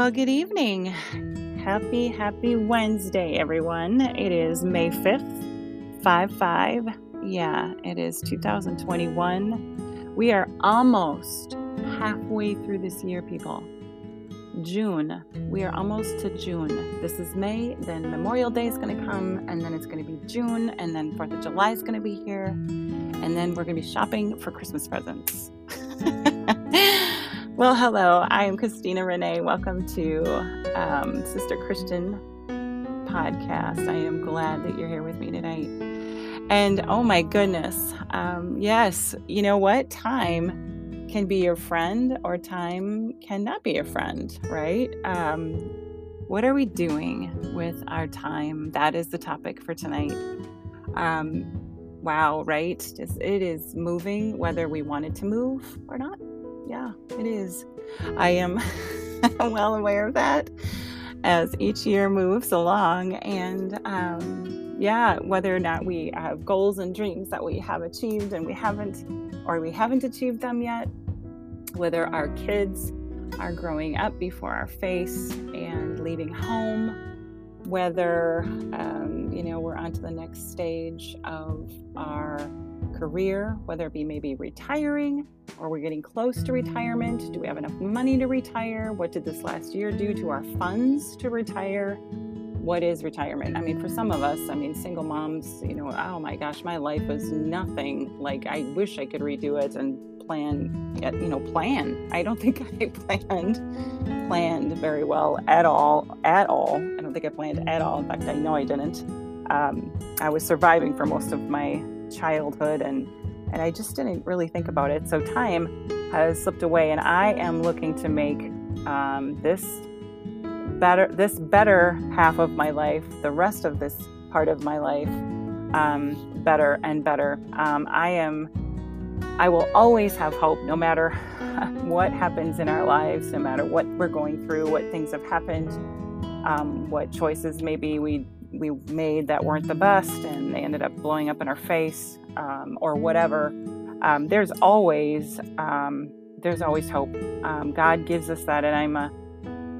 Well, good evening. Happy, happy Wednesday, everyone. It is May 5th, 5 5. Yeah, it is 2021. We are almost halfway through this year, people. June. We are almost to June. This is May, then Memorial Day is going to come, and then it's going to be June, and then 4th of July is going to be here, and then we're going to be shopping for Christmas presents. well, hello, I am Christina Renee. Welcome to um, Sister Christian Podcast. I am glad that you're here with me tonight. And oh my goodness, um, yes, you know what? Time can be your friend or time cannot be your friend, right? Um, what are we doing with our time? That is the topic for tonight. Um, wow, right? Just, it is moving whether we wanted to move or not. Yeah, it is. I am well aware of that as each year moves along. And um, yeah, whether or not we have goals and dreams that we have achieved and we haven't, or we haven't achieved them yet, whether our kids are growing up before our face and leaving home, whether um, you know we're on to the next stage of our career, whether it be maybe retiring or we're getting close to retirement. Do we have enough money to retire? What did this last year do to our funds to retire? What is retirement? I mean, for some of us, I mean, single moms, you know, oh my gosh, my life was nothing. Like, I wish I could redo it and plan you know plan i don't think i planned planned very well at all at all i don't think i planned at all in fact i know i didn't um, i was surviving for most of my childhood and and i just didn't really think about it. So time has slipped away and i am looking to make um, this better this better half of my life the rest of this part of my life um, better and better. Um, i am I will always have hope no matter what happens in our lives, no matter what we're going through, what things have happened, um, what choices maybe we we made that weren't the best and they ended up blowing up in our face um, or whatever. Um, there's always um, there's always hope. Um, God gives us that, and I'm a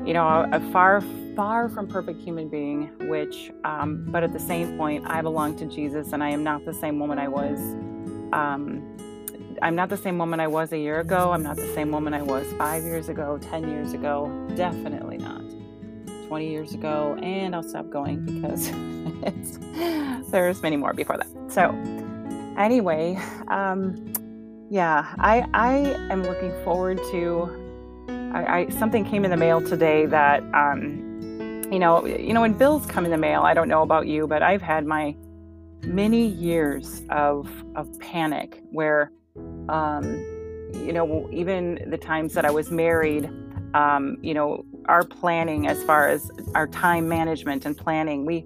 you know a, a far far from perfect human being, which um, but at the same point I belong to Jesus, and I am not the same woman I was. I'm not the same woman I was a year ago. I'm not the same woman I was five years ago, 10 years ago. Definitely not. 20 years ago. And I'll stop going because there's many more before that. So, anyway, um, yeah, I, I am looking forward to. I, I, something came in the mail today that, um, you know, you know, when bills come in the mail, I don't know about you, but I've had my many years of of panic where um, you know, even the times that I was married, um, you know, our planning as far as our time management and planning, we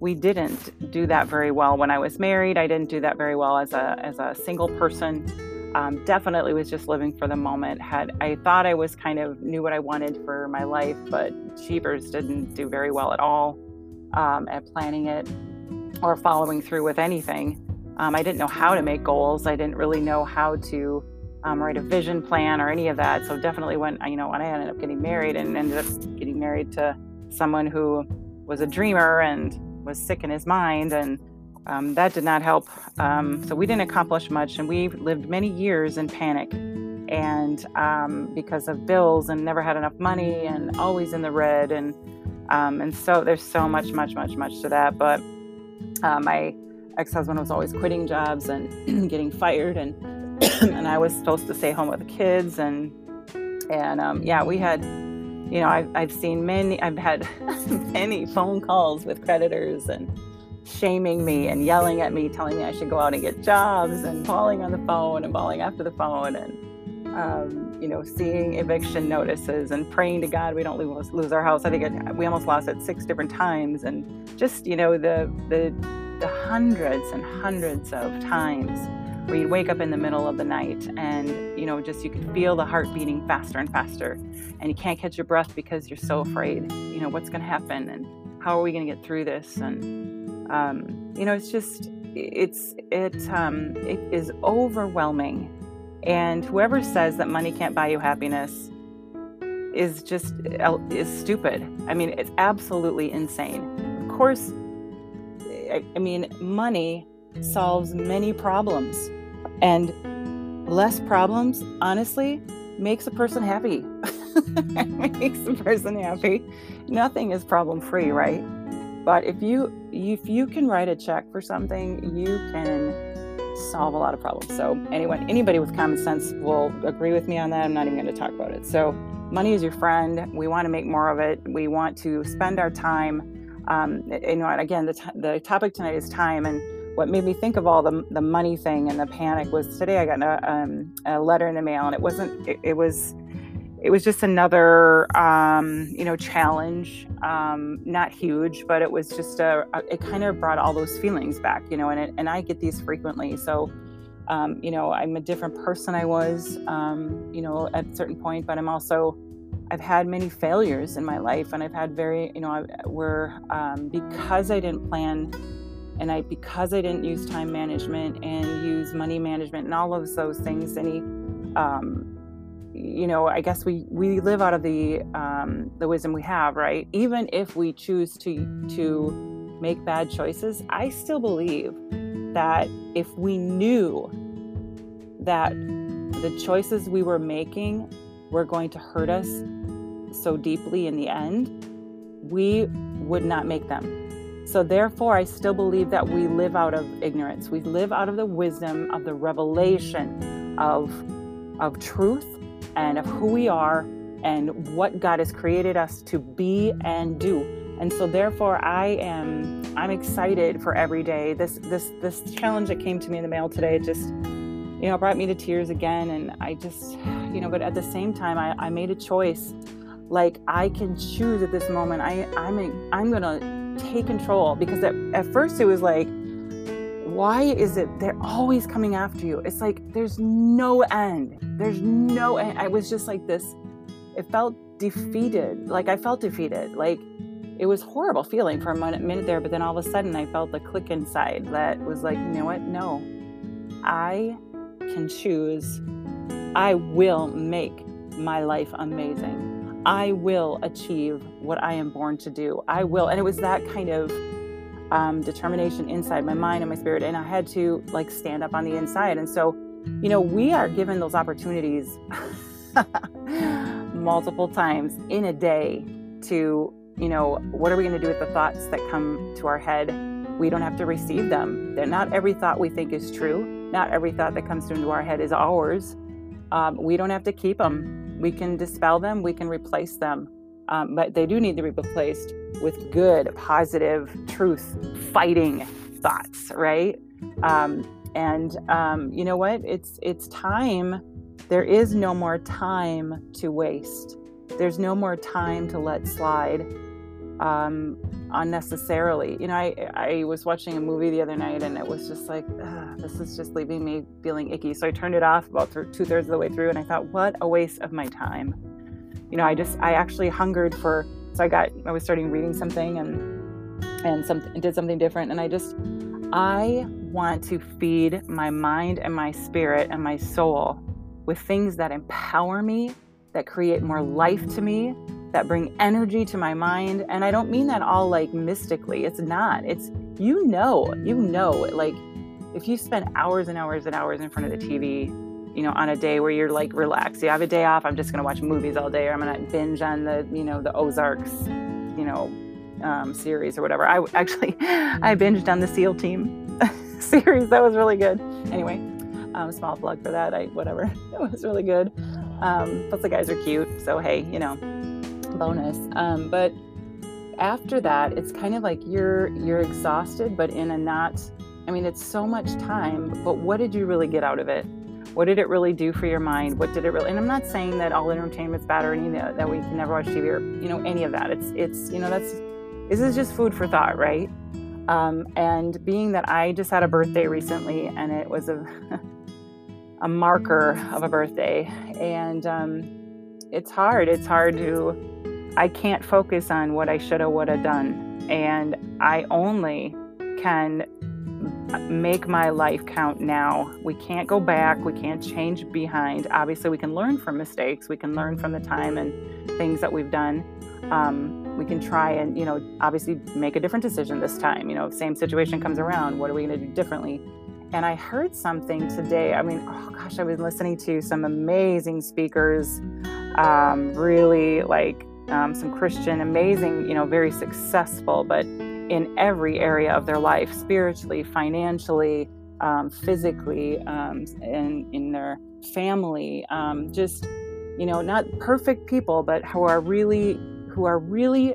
we didn't do that very well when I was married. I didn't do that very well as a as a single person. Um, definitely was just living for the moment. Had I thought I was kind of knew what I wanted for my life, but Cheevers didn't do very well at all um, at planning it or following through with anything. Um, I didn't know how to make goals. I didn't really know how to um, write a vision plan or any of that. So definitely when you know when I ended up getting married and ended up getting married to someone who was a dreamer and was sick in his mind and um, that did not help. Um, so we didn't accomplish much, and we lived many years in panic, and um, because of bills and never had enough money and always in the red, and um, and so there's so much, much, much, much to that. But uh, my ex-husband was always quitting jobs and getting fired and and I was supposed to stay home with the kids and and um, yeah we had you know I've, I've seen many I've had many phone calls with creditors and shaming me and yelling at me telling me I should go out and get jobs and calling on the phone and calling after the phone and um, you know seeing eviction notices and praying to God we don't lose, lose our house. I think it, we almost lost it six different times and just you know the the the hundreds and hundreds of times where you'd wake up in the middle of the night and you know just you could feel the heart beating faster and faster and you can't catch your breath because you're so afraid you know what's going to happen and how are we going to get through this and um, you know it's just it's it um, it is overwhelming and whoever says that money can't buy you happiness is just is stupid. I mean, it's absolutely insane. Of course, I, I mean, money solves many problems, and less problems, honestly, makes a person happy. makes a person happy. Nothing is problem free, right? But if you if you can write a check for something, you can solve a lot of problems. So anyone anybody with common sense will agree with me on that. I'm not even going to talk about it. So money is your friend. We want to make more of it. We want to spend our time. Um, you know, and again, the, t- the topic tonight is time. And what made me think of all the, the money thing and the panic was today I got a, um, a letter in the mail, and it wasn't. It, it was it was just another um, you know challenge um, not huge but it was just a, a, it kind of brought all those feelings back you know and, it, and i get these frequently so um, you know i'm a different person i was um, you know at a certain point but i'm also i've had many failures in my life and i've had very you know where um, because i didn't plan and i because i didn't use time management and use money management and all of those things any um, you know, I guess we we live out of the um, the wisdom we have, right? Even if we choose to to make bad choices, I still believe that if we knew that the choices we were making were going to hurt us so deeply in the end, we would not make them. So therefore, I still believe that we live out of ignorance. We live out of the wisdom of the revelation of of truth and of who we are and what God has created us to be and do. And so therefore I am I'm excited for every day. This this this challenge that came to me in the mail today just you know brought me to tears again and I just you know but at the same time I, I made a choice like I can choose at this moment I I'm a, I'm gonna take control because at, at first it was like why is it they're always coming after you? It's like there's no end. There's no end. I was just like this. It felt defeated. Like I felt defeated. Like it was horrible feeling for a minute, minute there, but then all of a sudden I felt the click inside that was like, you know what? No, I can choose. I will make my life amazing. I will achieve what I am born to do. I will. And it was that kind of um, determination inside my mind and my spirit and i had to like stand up on the inside and so you know we are given those opportunities multiple times in a day to you know what are we going to do with the thoughts that come to our head we don't have to receive them They're not every thought we think is true not every thought that comes into our head is ours um, we don't have to keep them we can dispel them we can replace them um, but they do need to be replaced with good, positive, truth fighting thoughts, right? Um, and um, you know what? It's it's time. There is no more time to waste. There's no more time to let slide um, unnecessarily. You know, I I was watching a movie the other night, and it was just like, this is just leaving me feeling icky. So I turned it off about th- two thirds of the way through, and I thought, what a waste of my time you know, I just I actually hungered for so I got I was starting reading something and and some did something different and I just I want to feed my mind and my spirit and my soul with things that empower me, that create more life to me, that bring energy to my mind. And I don't mean that all like mystically. It's not. It's you know, you know, like if you spend hours and hours and hours in front of the TV you know, on a day where you're like relaxed. You have a day off. I'm just going to watch movies all day, or I'm going to binge on the, you know, the Ozarks, you know, um, series or whatever. I actually, I binged on the SEAL Team series. That was really good. Anyway, um, small plug for that. I whatever. It was really good. Um, plus the guys are cute. So hey, you know, bonus. Um, but after that, it's kind of like you're you're exhausted, but in a not. I mean, it's so much time. But what did you really get out of it? What did it really do for your mind? What did it really? And I'm not saying that all entertainment's bad or any that, we can never watch TV or you know any of that. It's it's you know that's this is just food for thought, right? Um, and being that I just had a birthday recently, and it was a a marker of a birthday, and um, it's hard. It's hard to. I can't focus on what I should have would have done, and I only can make my life count now. We can't go back. We can't change behind. Obviously, we can learn from mistakes. We can learn from the time and things that we've done. Um, we can try and, you know, obviously make a different decision this time. You know, same situation comes around. What are we going to do differently? And I heard something today. I mean, oh gosh, I was listening to some amazing speakers, um, really like um, some Christian, amazing, you know, very successful, but in every area of their life spiritually, financially, um, physically, um, and in their family. Um, just, you know, not perfect people, but who are really, who are really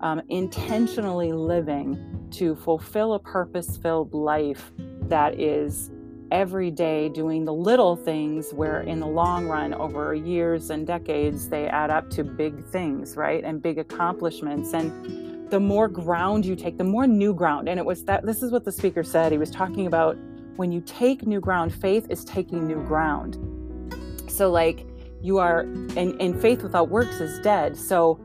um, intentionally living to fulfill a purpose filled life that is every day doing the little things where in the long run over years and decades they add up to big things right and big accomplishments. And the more ground you take the more new ground. And it was that this is what the speaker said. He was talking about when you take new ground faith is taking new ground. So like you are and, and faith without works is dead. So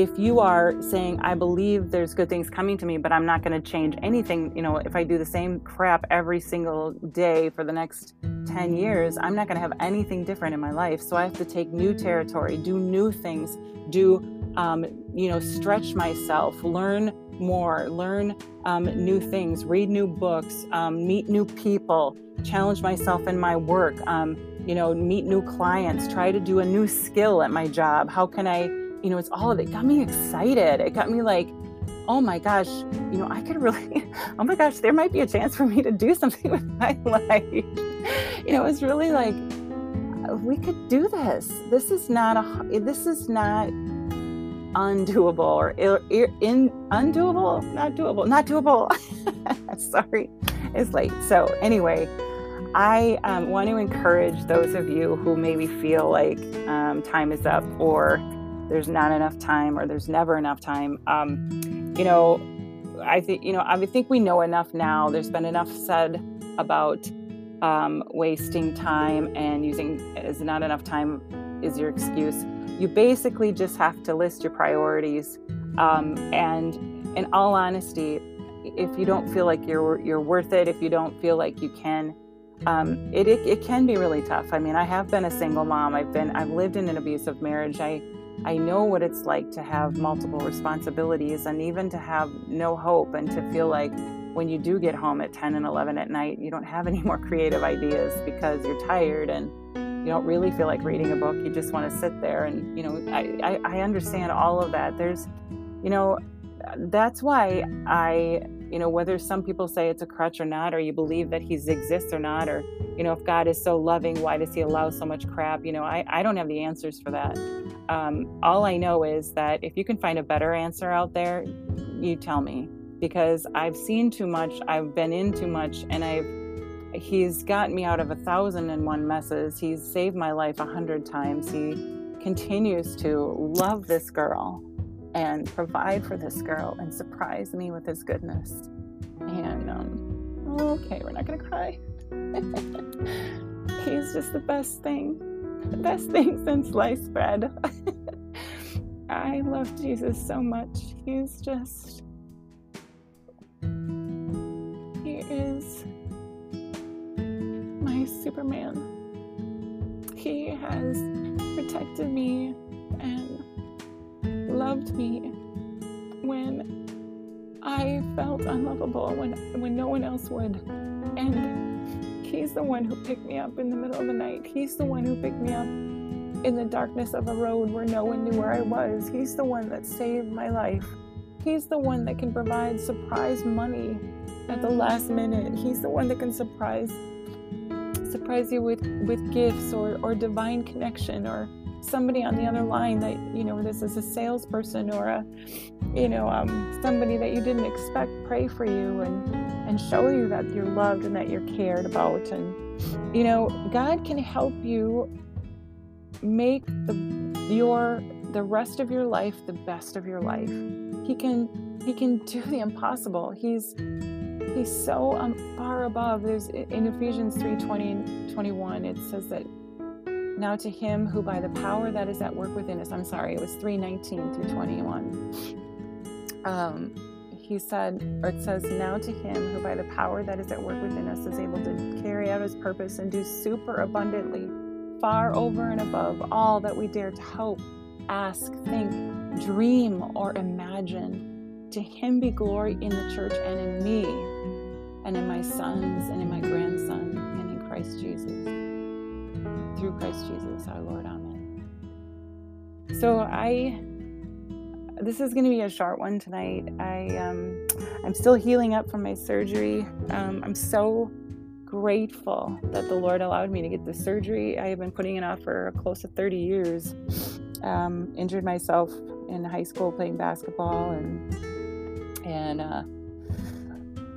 if you are saying i believe there's good things coming to me but i'm not going to change anything you know if i do the same crap every single day for the next 10 years i'm not going to have anything different in my life. So i have to take new territory do new things do um, you know stretch myself learn more learn um, new things read new books um, meet new people challenge myself in my work um, you know meet new clients try to do a new skill at my job. How can i you know, it's all of it. got me excited. It got me like, oh my gosh, you know, I could really, oh my gosh, there might be a chance for me to do something with my life. You know, it's really like, we could do this. This is not a, this is not undoable or in undoable, not doable, not doable. Sorry, it's late. So anyway, I um, want to encourage those of you who maybe feel like um, time is up or there's not enough time or there's never enough time. Um, you know, I think you know I think we know enough now. There's been enough said about um, wasting time and using is not enough time is your excuse. You basically just have to list your priorities. Um, and in all honesty, if you don't feel like you're you're worth it, if you don't feel like you can, um, it, it it can be really tough. I mean, I have been a single mom. I've been I've lived in an abusive marriage. I I know what it's like to have multiple responsibilities and even to have no hope and to feel like when you do get home at 10 and 11 at night, you don't have any more creative ideas because you're tired and you don't really feel like reading a book. You just want to sit there. And, you know, I, I, I understand all of that. There's, you know, that's why I, you know, whether some people say it's a crutch or not, or you believe that he exists or not, or, you know, if God is so loving, why does he allow so much crap? You know, I, I don't have the answers for that. Um, all I know is that if you can find a better answer out there, you tell me because I've seen too much, I've been in too much, and I've he's gotten me out of a thousand and one messes. He's saved my life a hundred times. He continues to love this girl and provide for this girl and surprise me with his goodness. And um, okay, we're not gonna cry. he's just the best thing the best thing since sliced bread. I love Jesus so much. He's just, he is my Superman. He has protected me loved me when I felt unlovable, when, when no one else would. And He's the one who picked me up in the middle of the night. He's the one who picked me up in the darkness of a road where no one knew where I was. He's the one that saved my life. He's the one that can provide surprise money at the last minute. He's the one that can surprise surprise you with with gifts or or divine connection or somebody on the other line that you know this is a salesperson or a you know um, somebody that you didn't expect pray for you and and show you that you're loved and that you're cared about. And you know god can help you make the your the rest of your life the best of your life. He can he can do the impossible. He's he's so um, far above. There's in ephesians 3 20 and 21 it says that now to him who by the power that is at work within us i'm sorry it was 319 through 21 um he said, or it says, Now to him who by the power that is at work within us is able to carry out his purpose and do super abundantly, far over and above all that we dare to hope, ask, think, dream, or imagine. To him be glory in the church and in me, and in my sons, and in my grandson, and in Christ Jesus. Christ Jesus our Lord. Amen. So I this is going to be a short one tonight. I um, I'm still healing up from my surgery. Um, I'm so grateful that the Lord allowed me to get the surgery. I have been putting it off for close to 30 years. Um, injured myself in high school playing basketball, and and uh,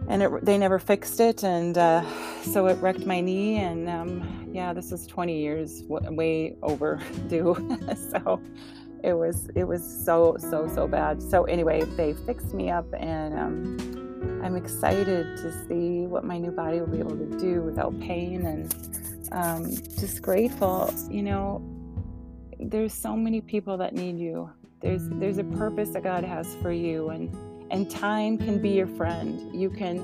and it, they never fixed it, and uh, so it wrecked my knee. And um, yeah, this is 20 years way overdue. so it was it was so so so bad so anyway they fixed me up and um, i'm excited to see what my new body will be able to do without pain and um, just grateful you know there's so many people that need you there's there's a purpose that god has for you and and time can be your friend you can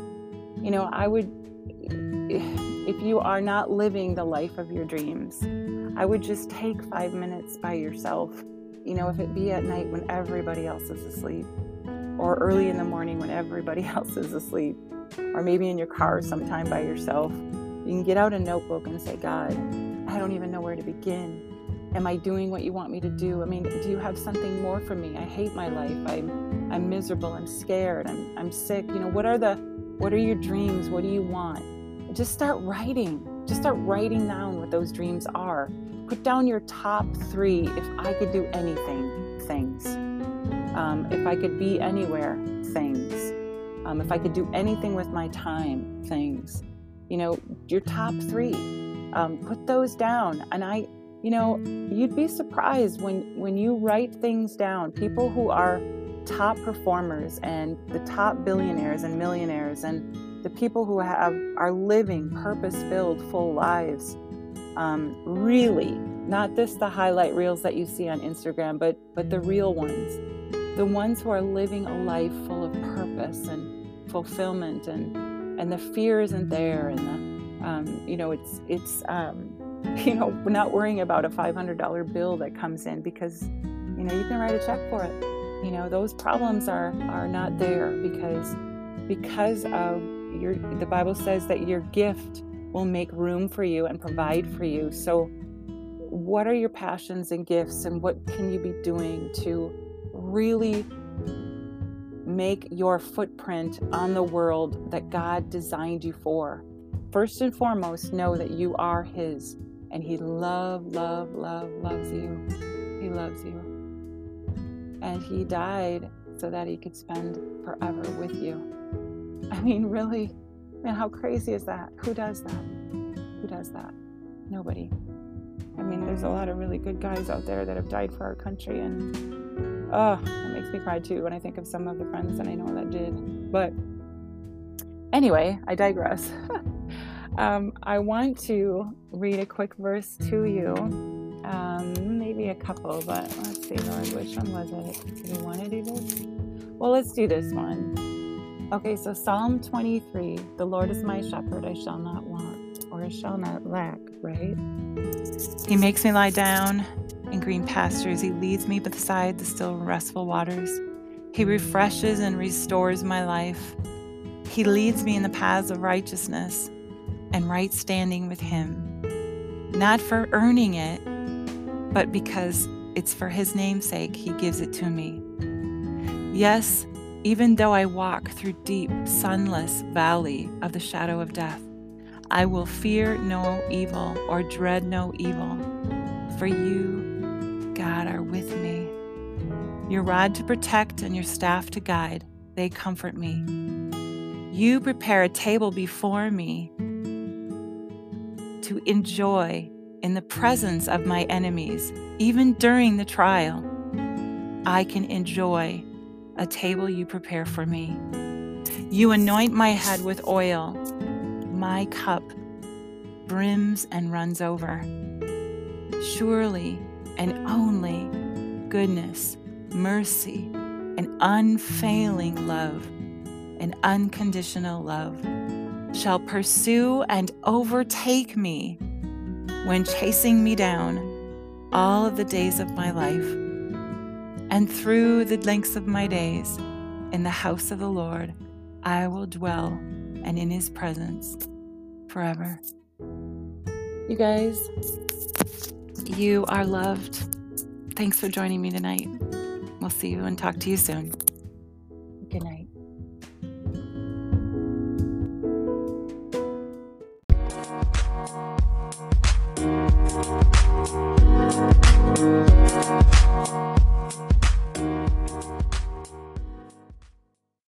you know i would if you are not living the life of your dreams i would just take five minutes by yourself you know, if it be at night when everybody else is asleep, or early in the morning when everybody else is asleep, or maybe in your car sometime by yourself, you can get out a notebook and say, God, I don't even know where to begin. Am I doing what you want me to do? I mean, do you have something more for me? I hate my life. I'm I'm miserable. I'm scared. I'm I'm sick. You know, what are the what are your dreams? What do you want? Just start writing. Just start writing down what those dreams are put down your top three if I could do anything things. Um, if I could be anywhere things. Um, if I could do anything with my time things. You know, your top three. Um, put those down. And I, you know, you'd be surprised when when you write things down. People who are top performers and the top billionaires and millionaires and the people who have are living purpose-filled full lives um, really not just the highlight reels that you see on Instagram, but but the real ones, the ones who are living a life full of purpose and fulfillment, and and the fear isn't there, and the um, you know it's it's um, you know not worrying about a five hundred dollar bill that comes in because you know you can write a check for it. You know those problems are are not there because because of your the Bible says that your gift will make room for you and provide for you. So, what are your passions and gifts, and what can you be doing to really make your footprint on the world that God designed you for? First and foremost, know that you are His, and He love, love, love, loves you. He loves you. And He died so that He could spend forever with you. I mean, really, man, how crazy is that? Who does that? Who does that? Nobody. I mean, there's a lot of really good guys out there that have died for our country, and oh, it makes me cry too when I think of some of the friends that I know that did. But anyway, I digress. um, I want to read a quick verse to you. Um, maybe a couple, but let's see, Lord, which one was it? Do we want to do this? Well, let's do this one. Okay, so Psalm 23 The Lord is my shepherd, I shall not want, or I shall not lack, right? He makes me lie down in green pastures. He leads me beside the still restful waters. He refreshes and restores my life. He leads me in the paths of righteousness and right standing with Him, not for earning it, but because it's for His namesake He gives it to me. Yes, even though I walk through deep, sunless valley of the shadow of death, I will fear no evil or dread no evil, for you, God, are with me. Your rod to protect and your staff to guide, they comfort me. You prepare a table before me to enjoy in the presence of my enemies, even during the trial. I can enjoy a table you prepare for me. You anoint my head with oil, my cup brims and runs over. Surely and only goodness, mercy, and unfailing love and unconditional love shall pursue and overtake me when chasing me down all of the days of my life. And through the lengths of my days in the house of the Lord, I will dwell and in his presence forever. You guys, you are loved. Thanks for joining me tonight. We'll see you and talk to you soon.